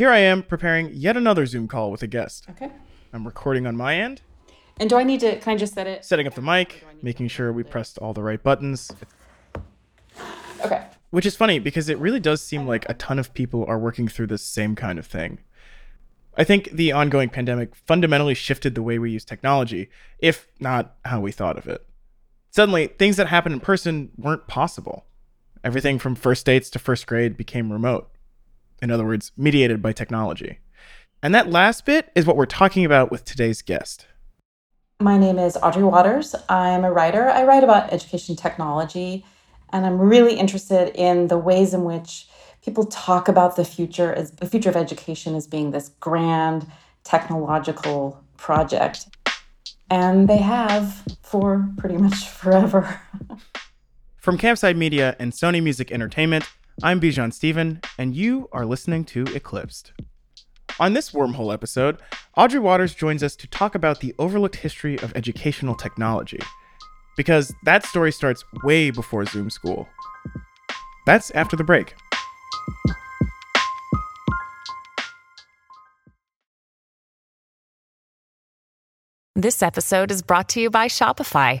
Here I am preparing yet another Zoom call with a guest. Okay. I'm recording on my end, And do I need to, can I just set it? setting up the mic, making sure we pressed all the right buttons. Okay. Which is funny because it really does seem like a ton of people are working through this same kind of thing. I think the ongoing pandemic fundamentally shifted the way we use technology, if not how we thought of it. Suddenly, things that happened in person weren't possible. Everything from first dates to first grade became remote. In other words, mediated by technology. And that last bit is what we're talking about with today's guest. My name is Audrey Watters. I'm a writer. I write about education technology, and I'm really interested in the ways in which people talk about the future as the future of education as being this grand technological project. And they have for pretty much forever. From Campside Media and Sony Music Entertainment, I'm Bijan Stephen, and you are listening to Eclipsed. On this wormhole episode, Audrey Watters joins us to talk about the overlooked history of educational technology. Because that story starts way before Zoom School. That's after the break. This episode is brought to you by Shopify.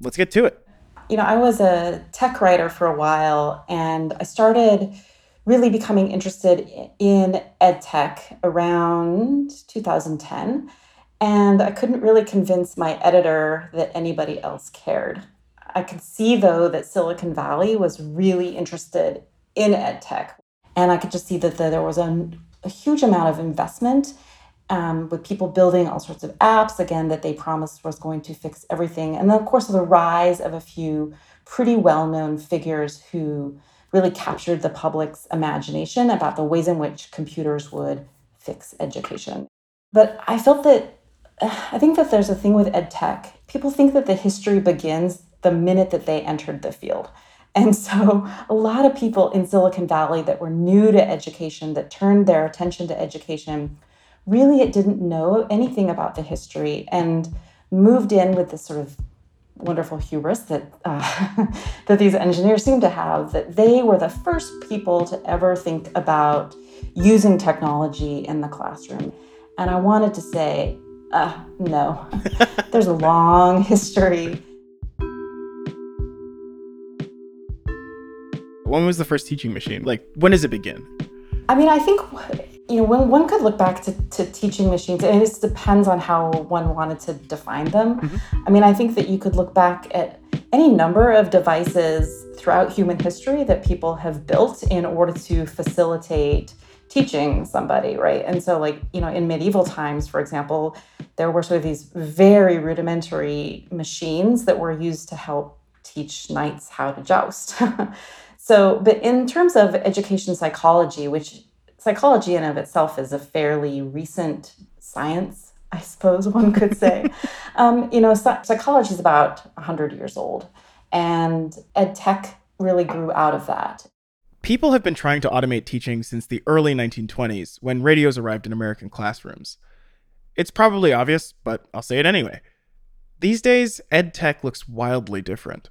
Let's get to it. you know, I was a tech writer for a while and I started really becoming interested in ed tech around 2010. And I couldn't really convince my editor that anybody else cared. I could see, though, that Silicon Valley was really interested in ed tech. And I could just see that the, there was a, a huge amount of investment um, with people building all sorts of apps, again, that they promised was going to fix everything. And then, of course, the rise of a few pretty well known figures who really captured the public's imagination about the ways in which computers would fix education. But I felt that I think that there's a thing with ed tech. People think that the history begins the minute that they entered the field. And so, a lot of people in Silicon Valley that were new to education, that turned their attention to education, really it didn't know anything about the history and moved in with this sort of wonderful hubris that uh, that these engineers seem to have that they were the first people to ever think about using technology in the classroom and i wanted to say uh, no there's a long history When was the first teaching machine? Like, when does it begin? I mean, I think you know when one could look back to, to teaching machines, and it depends on how one wanted to define them. Mm-hmm. I mean, I think that you could look back at any number of devices throughout human history that people have built in order to facilitate teaching somebody, right? And so, like you know, in medieval times, for example, there were sort of these very rudimentary machines that were used to help teach knights how to joust. So, but in terms of education psychology, which psychology in of itself is a fairly recent science, I suppose one could say, um, you know, psychology is about 100 years old, and ed tech really grew out of that. People have been trying to automate teaching since the early 1920s when radios arrived in American classrooms. It's probably obvious, but I'll say it anyway. These days, ed tech looks wildly different.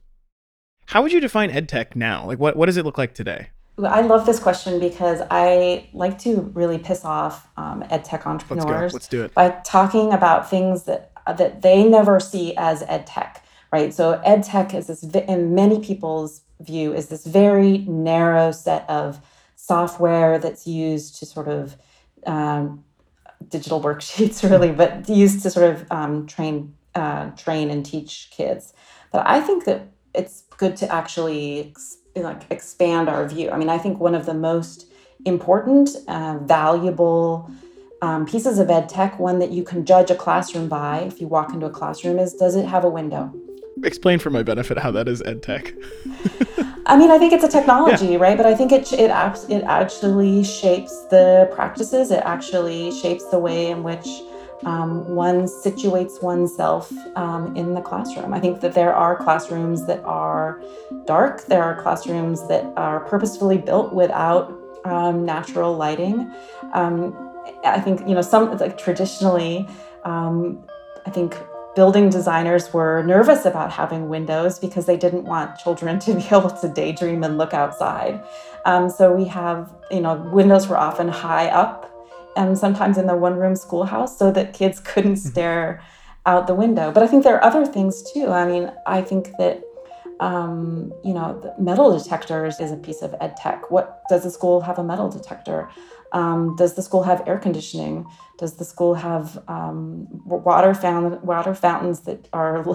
How would you define edtech now? Like, what, what does it look like today? I love this question because I like to really piss off um, edtech entrepreneurs. Let's, Let's do it by talking about things that that they never see as ed tech, right? So edtech is this, in many people's view, is this very narrow set of software that's used to sort of um, digital worksheets, really, but used to sort of um, train uh, train and teach kids. But I think that it's good to actually like expand our view. I mean, I think one of the most important, uh, valuable um, pieces of ed tech, one that you can judge a classroom by if you walk into a classroom, is does it have a window? Explain for my benefit how that is ed tech. I mean, I think it's a technology, yeah. right? But I think it it it actually shapes the practices. It actually shapes the way in which um, one situates oneself um, in the classroom. I think that there are classrooms that are dark. There are classrooms that are purposefully built without um, natural lighting. Um, I think you know some like traditionally. Um, I think building designers were nervous about having windows because they didn't want children to be able to daydream and look outside. Um, so we have, you know, windows were often high up and sometimes in the one room schoolhouse so that kids couldn't mm-hmm. stare out the window. But I think there are other things too. I mean, I think that um, you know, metal detectors is a piece of ed tech. What does the school have a metal detector? Um, does the school have air conditioning? Does the school have um, water fountain, water fountains that are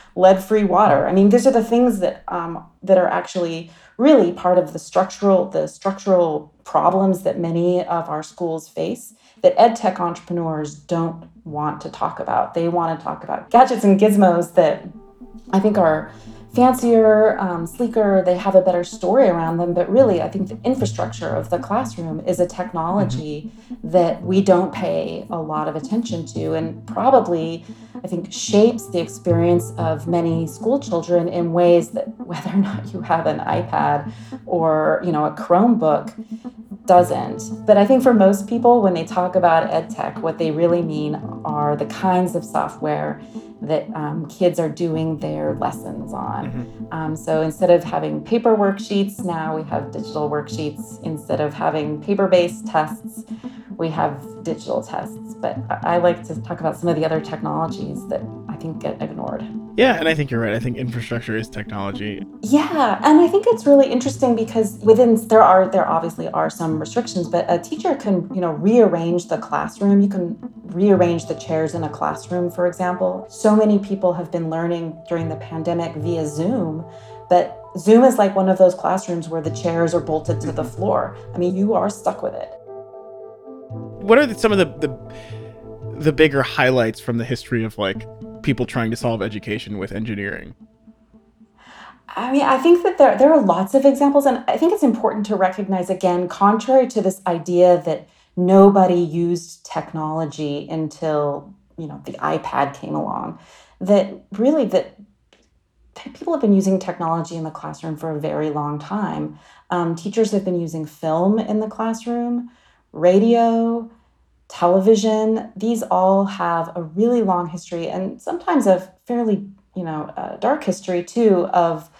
lead-free water? I mean, these are the things that um, that are actually really part of the structural the structural problems that many of our schools face that ed tech entrepreneurs don't want to talk about. They want to talk about gadgets and gizmos that I think are fancier, um, sleeker, they have a better story around them. But really, I think the infrastructure of the classroom is a technology mm-hmm. that we don't pay a lot of attention to and probably, I think, shapes the experience of many school children in ways that whether or not you have an iPad or, you know, a Chromebook doesn't. But I think for most people, when they talk about ed tech, what they really mean are the kinds of software that um, kids are doing their lessons on. Mm-hmm. Um, so instead of having paper worksheets, now we have digital worksheets. Instead of having paper based tests, we have digital tests. But I, I like to talk about some of the other technologies that I think get ignored. Yeah, and I think you're right. I think infrastructure is technology. Yeah, and I think it's really interesting because within there are there obviously are some restrictions, but a teacher can, you know, rearrange the classroom. You can rearrange the chairs in a classroom, for example. So many people have been learning during the pandemic via Zoom, but Zoom is like one of those classrooms where the chairs are bolted to the mm-hmm. floor. I mean, you are stuck with it. What are the, some of the, the the bigger highlights from the history of like people trying to solve education with engineering? I mean, I think that there, there are lots of examples, and I think it's important to recognize again, contrary to this idea that nobody used technology until you know the iPad came along, that really that people have been using technology in the classroom for a very long time. Um, teachers have been using film in the classroom, radio, television. These all have a really long history and sometimes a fairly, you know, uh, dark history too of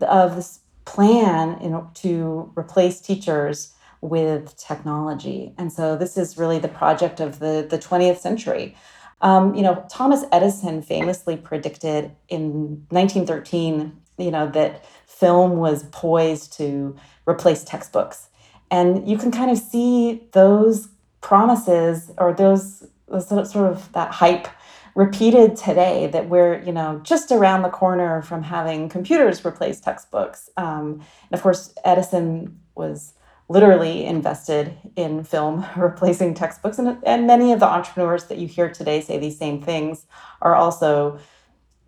of this plan you know, to replace teachers with technology. And so this is really the project of the, the 20th century. Um, you know, Thomas Edison famously predicted in 1913, you know, that film was poised to replace textbooks. And you can kind of see those promises or those, those sort of that hype repeated today that we're you know just around the corner from having computers replace textbooks um, and of course edison was literally invested in film replacing textbooks. And, and many of the entrepreneurs that you hear today say these same things are also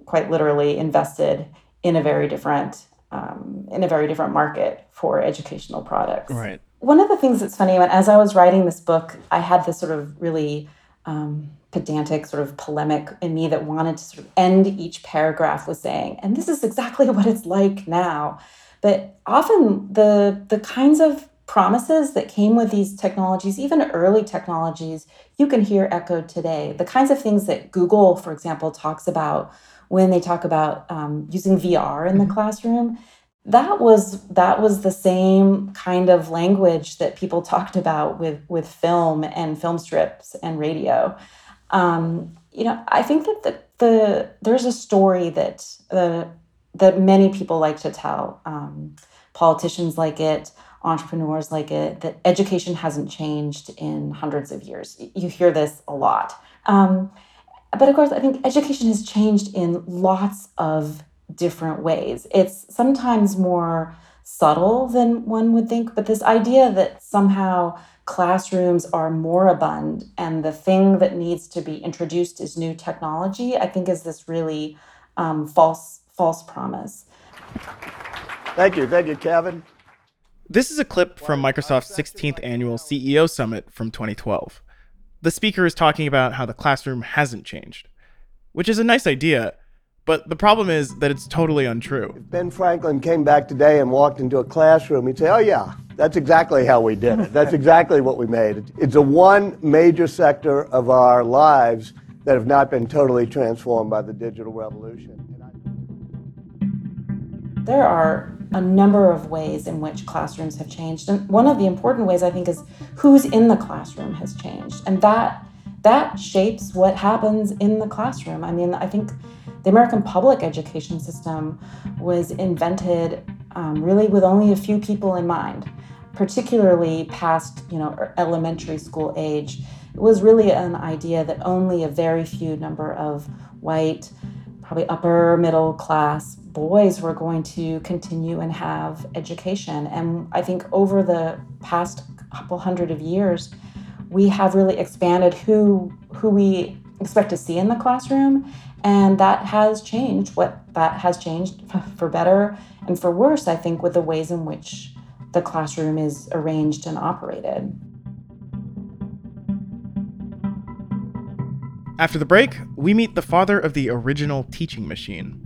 quite literally invested in a very different um, in a very different market for educational products. Right. One of the things that's funny, when as I was writing this book, I had this sort of really um, pedantic sort of polemic in me that wanted to sort of end each paragraph with saying, and this is exactly what it's like now. But often the the kinds of promises that came with these technologies, even early technologies, you can hear echoed today. The kinds of things that Google, for example, talks about when they talk about um, using VR in the mm-hmm. classroom that was that was the same kind of language that people talked about with with film and film strips and radio. Um, you know, I think that the, the there's a story that the that many people like to tell. Um, politicians like it, entrepreneurs like it. That education hasn't changed in hundreds of years. You hear this a lot. Um, but of course, I think education has changed in lots of different ways. It's sometimes more subtle than one would think, but this idea that somehow classrooms are moribund and the thing that needs to be introduced is new technology, I think is this really um, false false promise. Thank you. Thank you, Kevin. This is a clip from Microsoft's 16th annual CEO Summit from 2012. The speaker is talking about how the classroom hasn't changed, which is a nice idea, but the problem is that it's totally untrue. If Ben Franklin came back today and walked into a classroom, he'd say, Oh, yeah, that's exactly how we did it. That's exactly what we made. It's a one major sector of our lives that have not been totally transformed by the digital revolution. There are a number of ways in which classrooms have changed. And one of the important ways I think is who's in the classroom has changed. And that that shapes what happens in the classroom. I mean, I think the American public education system was invented um, really with only a few people in mind, particularly past, you know, elementary school age. It was really an idea that only a very few number of white, probably upper middle class boys were going to continue and have education. And I think over the past couple hundred of years, we have really expanded who who we expect to see in the classroom. And that has changed. What that has changed for better and for worse i think with the ways in which the classroom is arranged and operated After the break, we meet the father of the original teaching machine.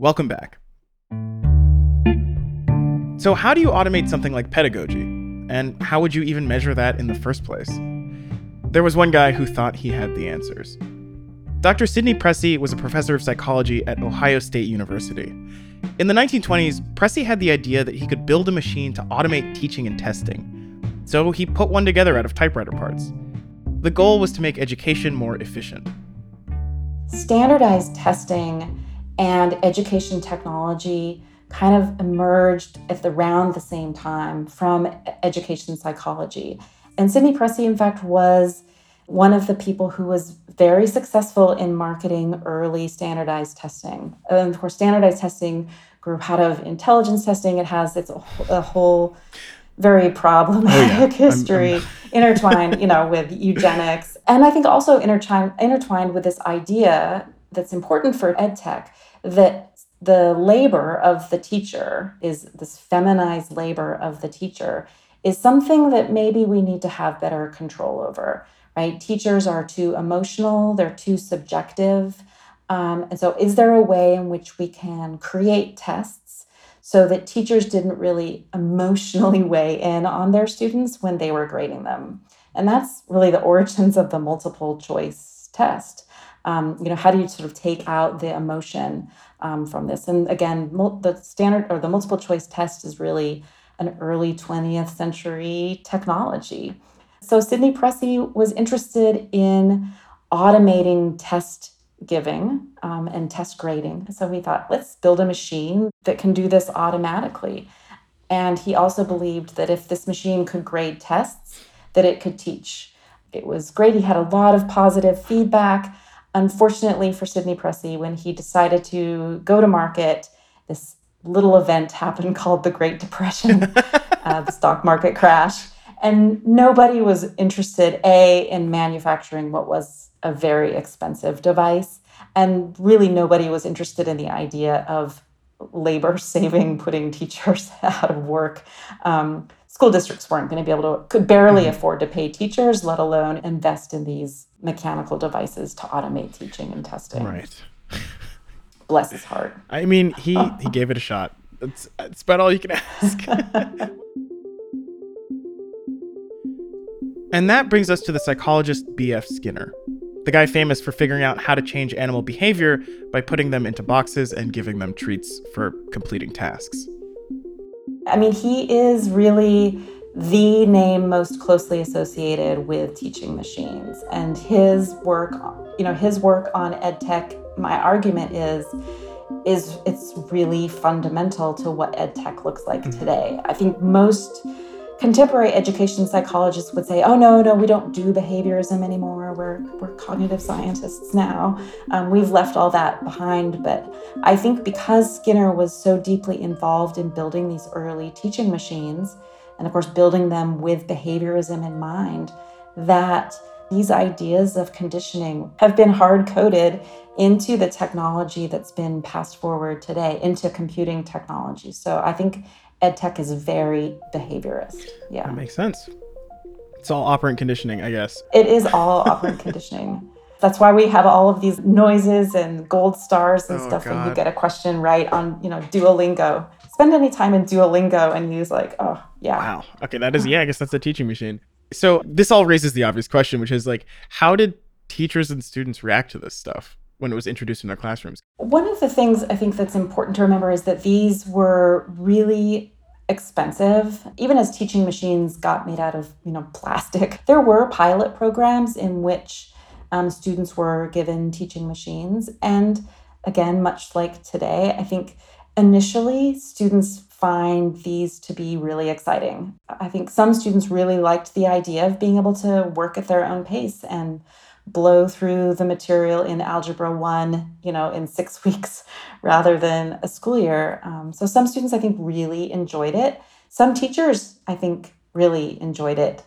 Welcome back. So, how do you automate something like pedagogy? And how would you even measure that in the first place? There was one guy who thought he had the answers. Dr. Sidney Pressey was a professor of psychology at Ohio State University. In the 1920s, Pressey had the idea that he could build a machine to automate teaching and testing. So he put one together out of typewriter parts. The goal was to make education more efficient. Standardized testing and education technology kind of emerged at the, around the same time from education psychology. And Sidney Pressey, in fact, was one of the people who was very successful in marketing early standardized testing. And of course, standardized testing grew out of intelligence testing. It has its a whole very problematic oh, yeah. history I'm, I'm... intertwined, you know, with eugenics, and I think also intertwined intertwined with this idea that's important for ed tech that the labor of the teacher is this feminized labor of the teacher is something that maybe we need to have better control over right? Teachers are too emotional they're too subjective. Um, and so is there a way in which we can create tests so that teachers didn't really emotionally weigh in on their students when they were grading them? And that's really the origins of the multiple choice test um, you know how do you sort of take out the emotion um, from this? And again mul- the standard or the multiple choice test is really an early 20th century technology. So sidney pressey was interested in automating test giving um, and test grading. So we thought let's build a machine that can do this automatically. And he also believed that if this machine could grade tests that it could teach. It was great. He had a lot of positive feedback Unfortunately for Sidney Pressey, when he decided to go to market, this little event happened called the Great Depression, uh, the stock market crash. And nobody was interested, A, in manufacturing what was a very expensive device. And really, nobody was interested in the idea of labor saving, putting teachers out of work. Um, school districts weren't going to be able to could barely mm-hmm. afford to pay teachers let alone invest in these mechanical devices to automate teaching and testing. Right. Bless his heart. I mean he he gave it a shot. That's that's about all you can ask. And that brings us to the psychologist bf skinner the guy famous for figuring out how to change animal behavior by putting them into boxes and giving them treats for completing tasks. I mean, he is really the name most closely associated with teaching machines. And his work, you know, his work on EdTech, my argument is, is it's really fundamental to what EdTech looks like mm-hmm. today. I think most contemporary education psychologists would say, oh, no, no, we don't do behaviorism anymore. We're, we're cognitive scientists now. Um, we've left all that behind. But I think because Skinner was so deeply involved in building these early teaching machines, and of course, building them with behaviorism in mind, that these ideas of conditioning have been hard coded into the technology that's been passed forward today, into computing technology. So I think ed tech is very behaviorist. Yeah. That makes sense. It's all operant conditioning, I guess. It is all operant conditioning. That's why we have all of these noises and gold stars and oh, stuff God. when you get a question right on, you know, Duolingo. Spend any time in Duolingo and use like, oh, yeah. Wow. Okay, that is yeah, I guess that's a teaching machine. So this all raises the obvious question, which is like, how did teachers and students react to this stuff? When it was introduced in our classrooms. One of the things I think that's important to remember is that these were really expensive. Even as teaching machines got made out of you know plastic there were pilot programs in which um, students were given teaching machines. And again much like today i think initially students find these to be really exciting. I think some students really liked the idea of being able to work at their own pace and blow through the material in algebra 1 you know in six weeks rather than a school year. Um, so some students i think really enjoyed it. Some teachers i think really enjoyed it.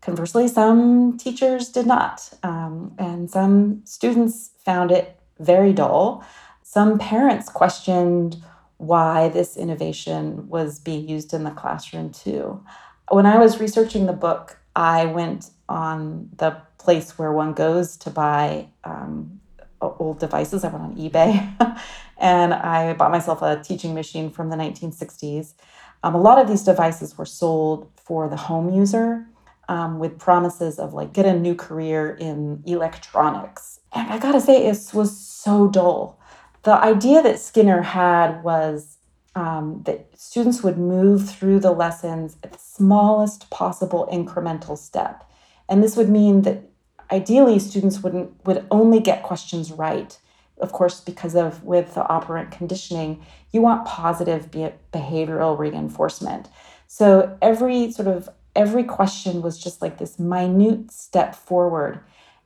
Conversely some teachers did not. Um, and some students found it very dull. Some parents questioned why this innovation was being used in the classroom too. When i was researching the book i went on the place where one goes to buy um, old devices. I went on eBay and I bought myself a teaching machine from the 1960s. Um, a lot of these devices were sold for the home user um, with promises of like get a new career in electronics. And I gotta say, it was so dull. The idea that Skinner had was um, that students would move through the lessons at the smallest possible incremental step. And this would mean that ideally students wouldn't would only get questions right. Of course, because of with the operant conditioning, you want positive be- behavioral reinforcement. So every sort of every question was just like this minute step forward.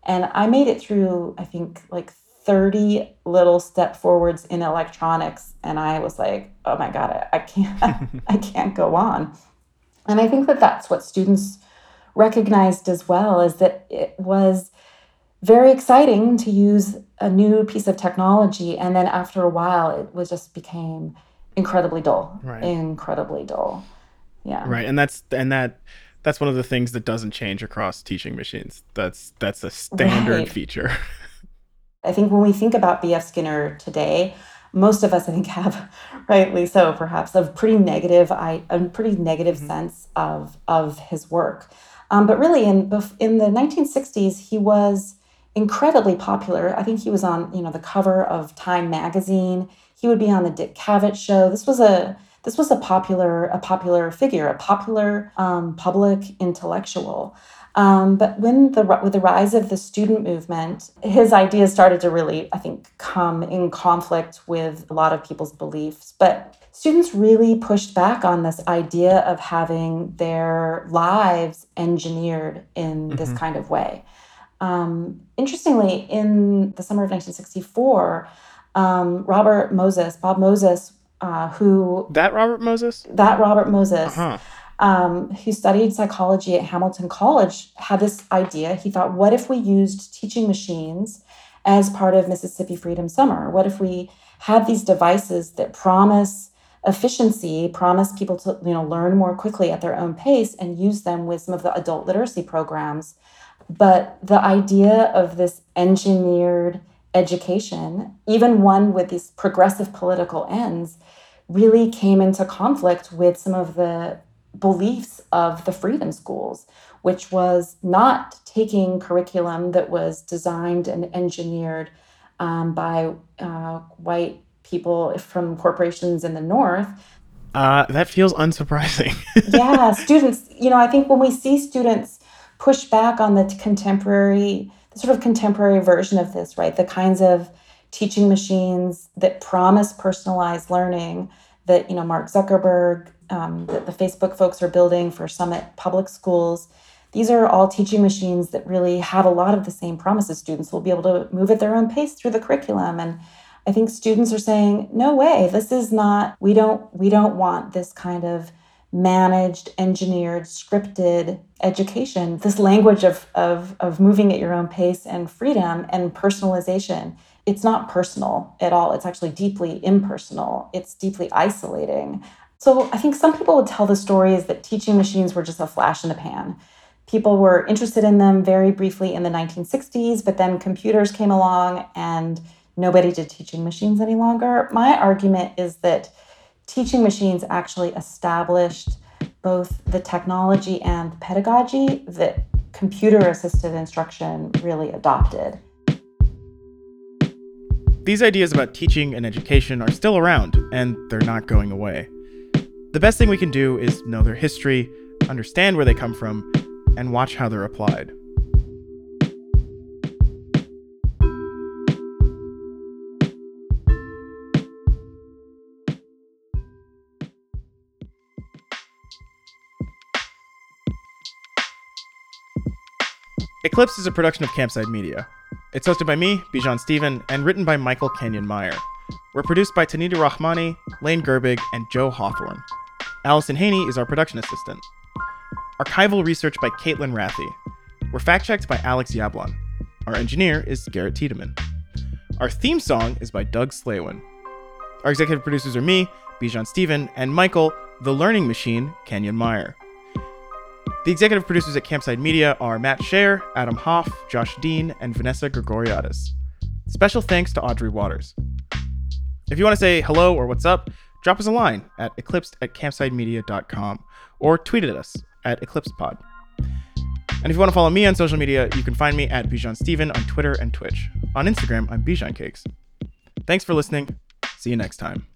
And I made it through, I think, like 30 little step forwards in electronics. And I was like, oh my God, I, I can't, I can't go on. And I think that that's what students recognized as well is that it was very exciting to use a new piece of technology and then after a while it was just became incredibly dull right. incredibly dull yeah right and that's and that that's one of the things that doesn't change across teaching machines that's that's a standard right. feature i think when we think about bf skinner today most of us i think have rightly so perhaps a pretty negative i a pretty negative mm-hmm. sense of of his work um, but really, in in the 1960s, he was incredibly popular. I think he was on you know the cover of Time magazine. He would be on the Dick Cavett show. This was a this was a popular a popular figure, a popular um, public intellectual. Um, but when the with the rise of the student movement, his ideas started to really, I think, come in conflict with a lot of people's beliefs. But students really pushed back on this idea of having their lives engineered in mm-hmm. this kind of way. Um, interestingly, in the summer of 1964, um, Robert Moses, Bob Moses, uh, who that Robert Moses, that Robert Moses, uh-huh. um, who studied psychology at Hamilton College, had this idea. He thought, what if we used teaching machines as part of Mississippi Freedom Summer? What if we had these devices that promise efficiency, promise people to you know learn more quickly at their own pace and use them with some of the adult literacy programs. But the idea of this engineered education, even one with these progressive political ends, really came into conflict with some of the beliefs of the freedom schools, which was not taking curriculum that was designed and engineered um, by uh, white people from corporations in the North. Uh, that feels unsurprising. yeah, students, you know, I think when we see students push back on the contemporary, the sort of contemporary version of this, right? The kinds of teaching machines that promise personalized learning that, you know, Mark Zuckerberg, um, that the Facebook folks are building for Summit Public Schools. These are all teaching machines that really have a lot of the same promises. Students will be able to move at their own pace through the curriculum and I think students are saying, no way, this is not, we don't, we don't want this kind of managed, engineered, scripted education, this language of, of, of moving at your own pace and freedom and personalization. It's not personal at all. It's actually deeply impersonal. It's deeply isolating. So I think some people would tell the stories that teaching machines were just a flash in the pan. People were interested in them very briefly in the 1960s, but then computers came along and nobody did teaching machines any longer. My argument is that teaching machines actually established both the technology and the pedagogy that computer assisted instruction really adopted. These ideas about teaching and education are still around, and they're not going away. The best thing we can do is know their history, understand where they come from, and watch how they're applied. Eclipsed is a production of Campside Media. It's hosted by me, Bijan Stephen, and written by Michael Kenyon Meyer. We're produced by Tanita Rahmani, Lane Gerbig, and Joe Hawthorne. Allison Haney is our production assistant. Archival research by Caitlin Rathy. We're fact checked by Alex Yablon. Our engineer is Garrett Tiedemann. Our theme song is by Doug Slaywin. Our executive producers are me, Bijan Stephen, and Michael, the learning machine, Kenyon Meyer. The executive producers at Campside Media are Matt Shaer, Adam Hoff, Josh Dean, and Vanessa Grigoriadis. Special thanks to Audrey Watters. If you want to say hello or what's up, drop us a line at eclipsed at campsidemedia.com or tweet at us at eclipsepod. And if you want to follow me on social media, you can find me at Bijan Stephen on Twitter and Twitch. On Instagram, I'm Bijan Cakes. Thanks for listening. See you next time.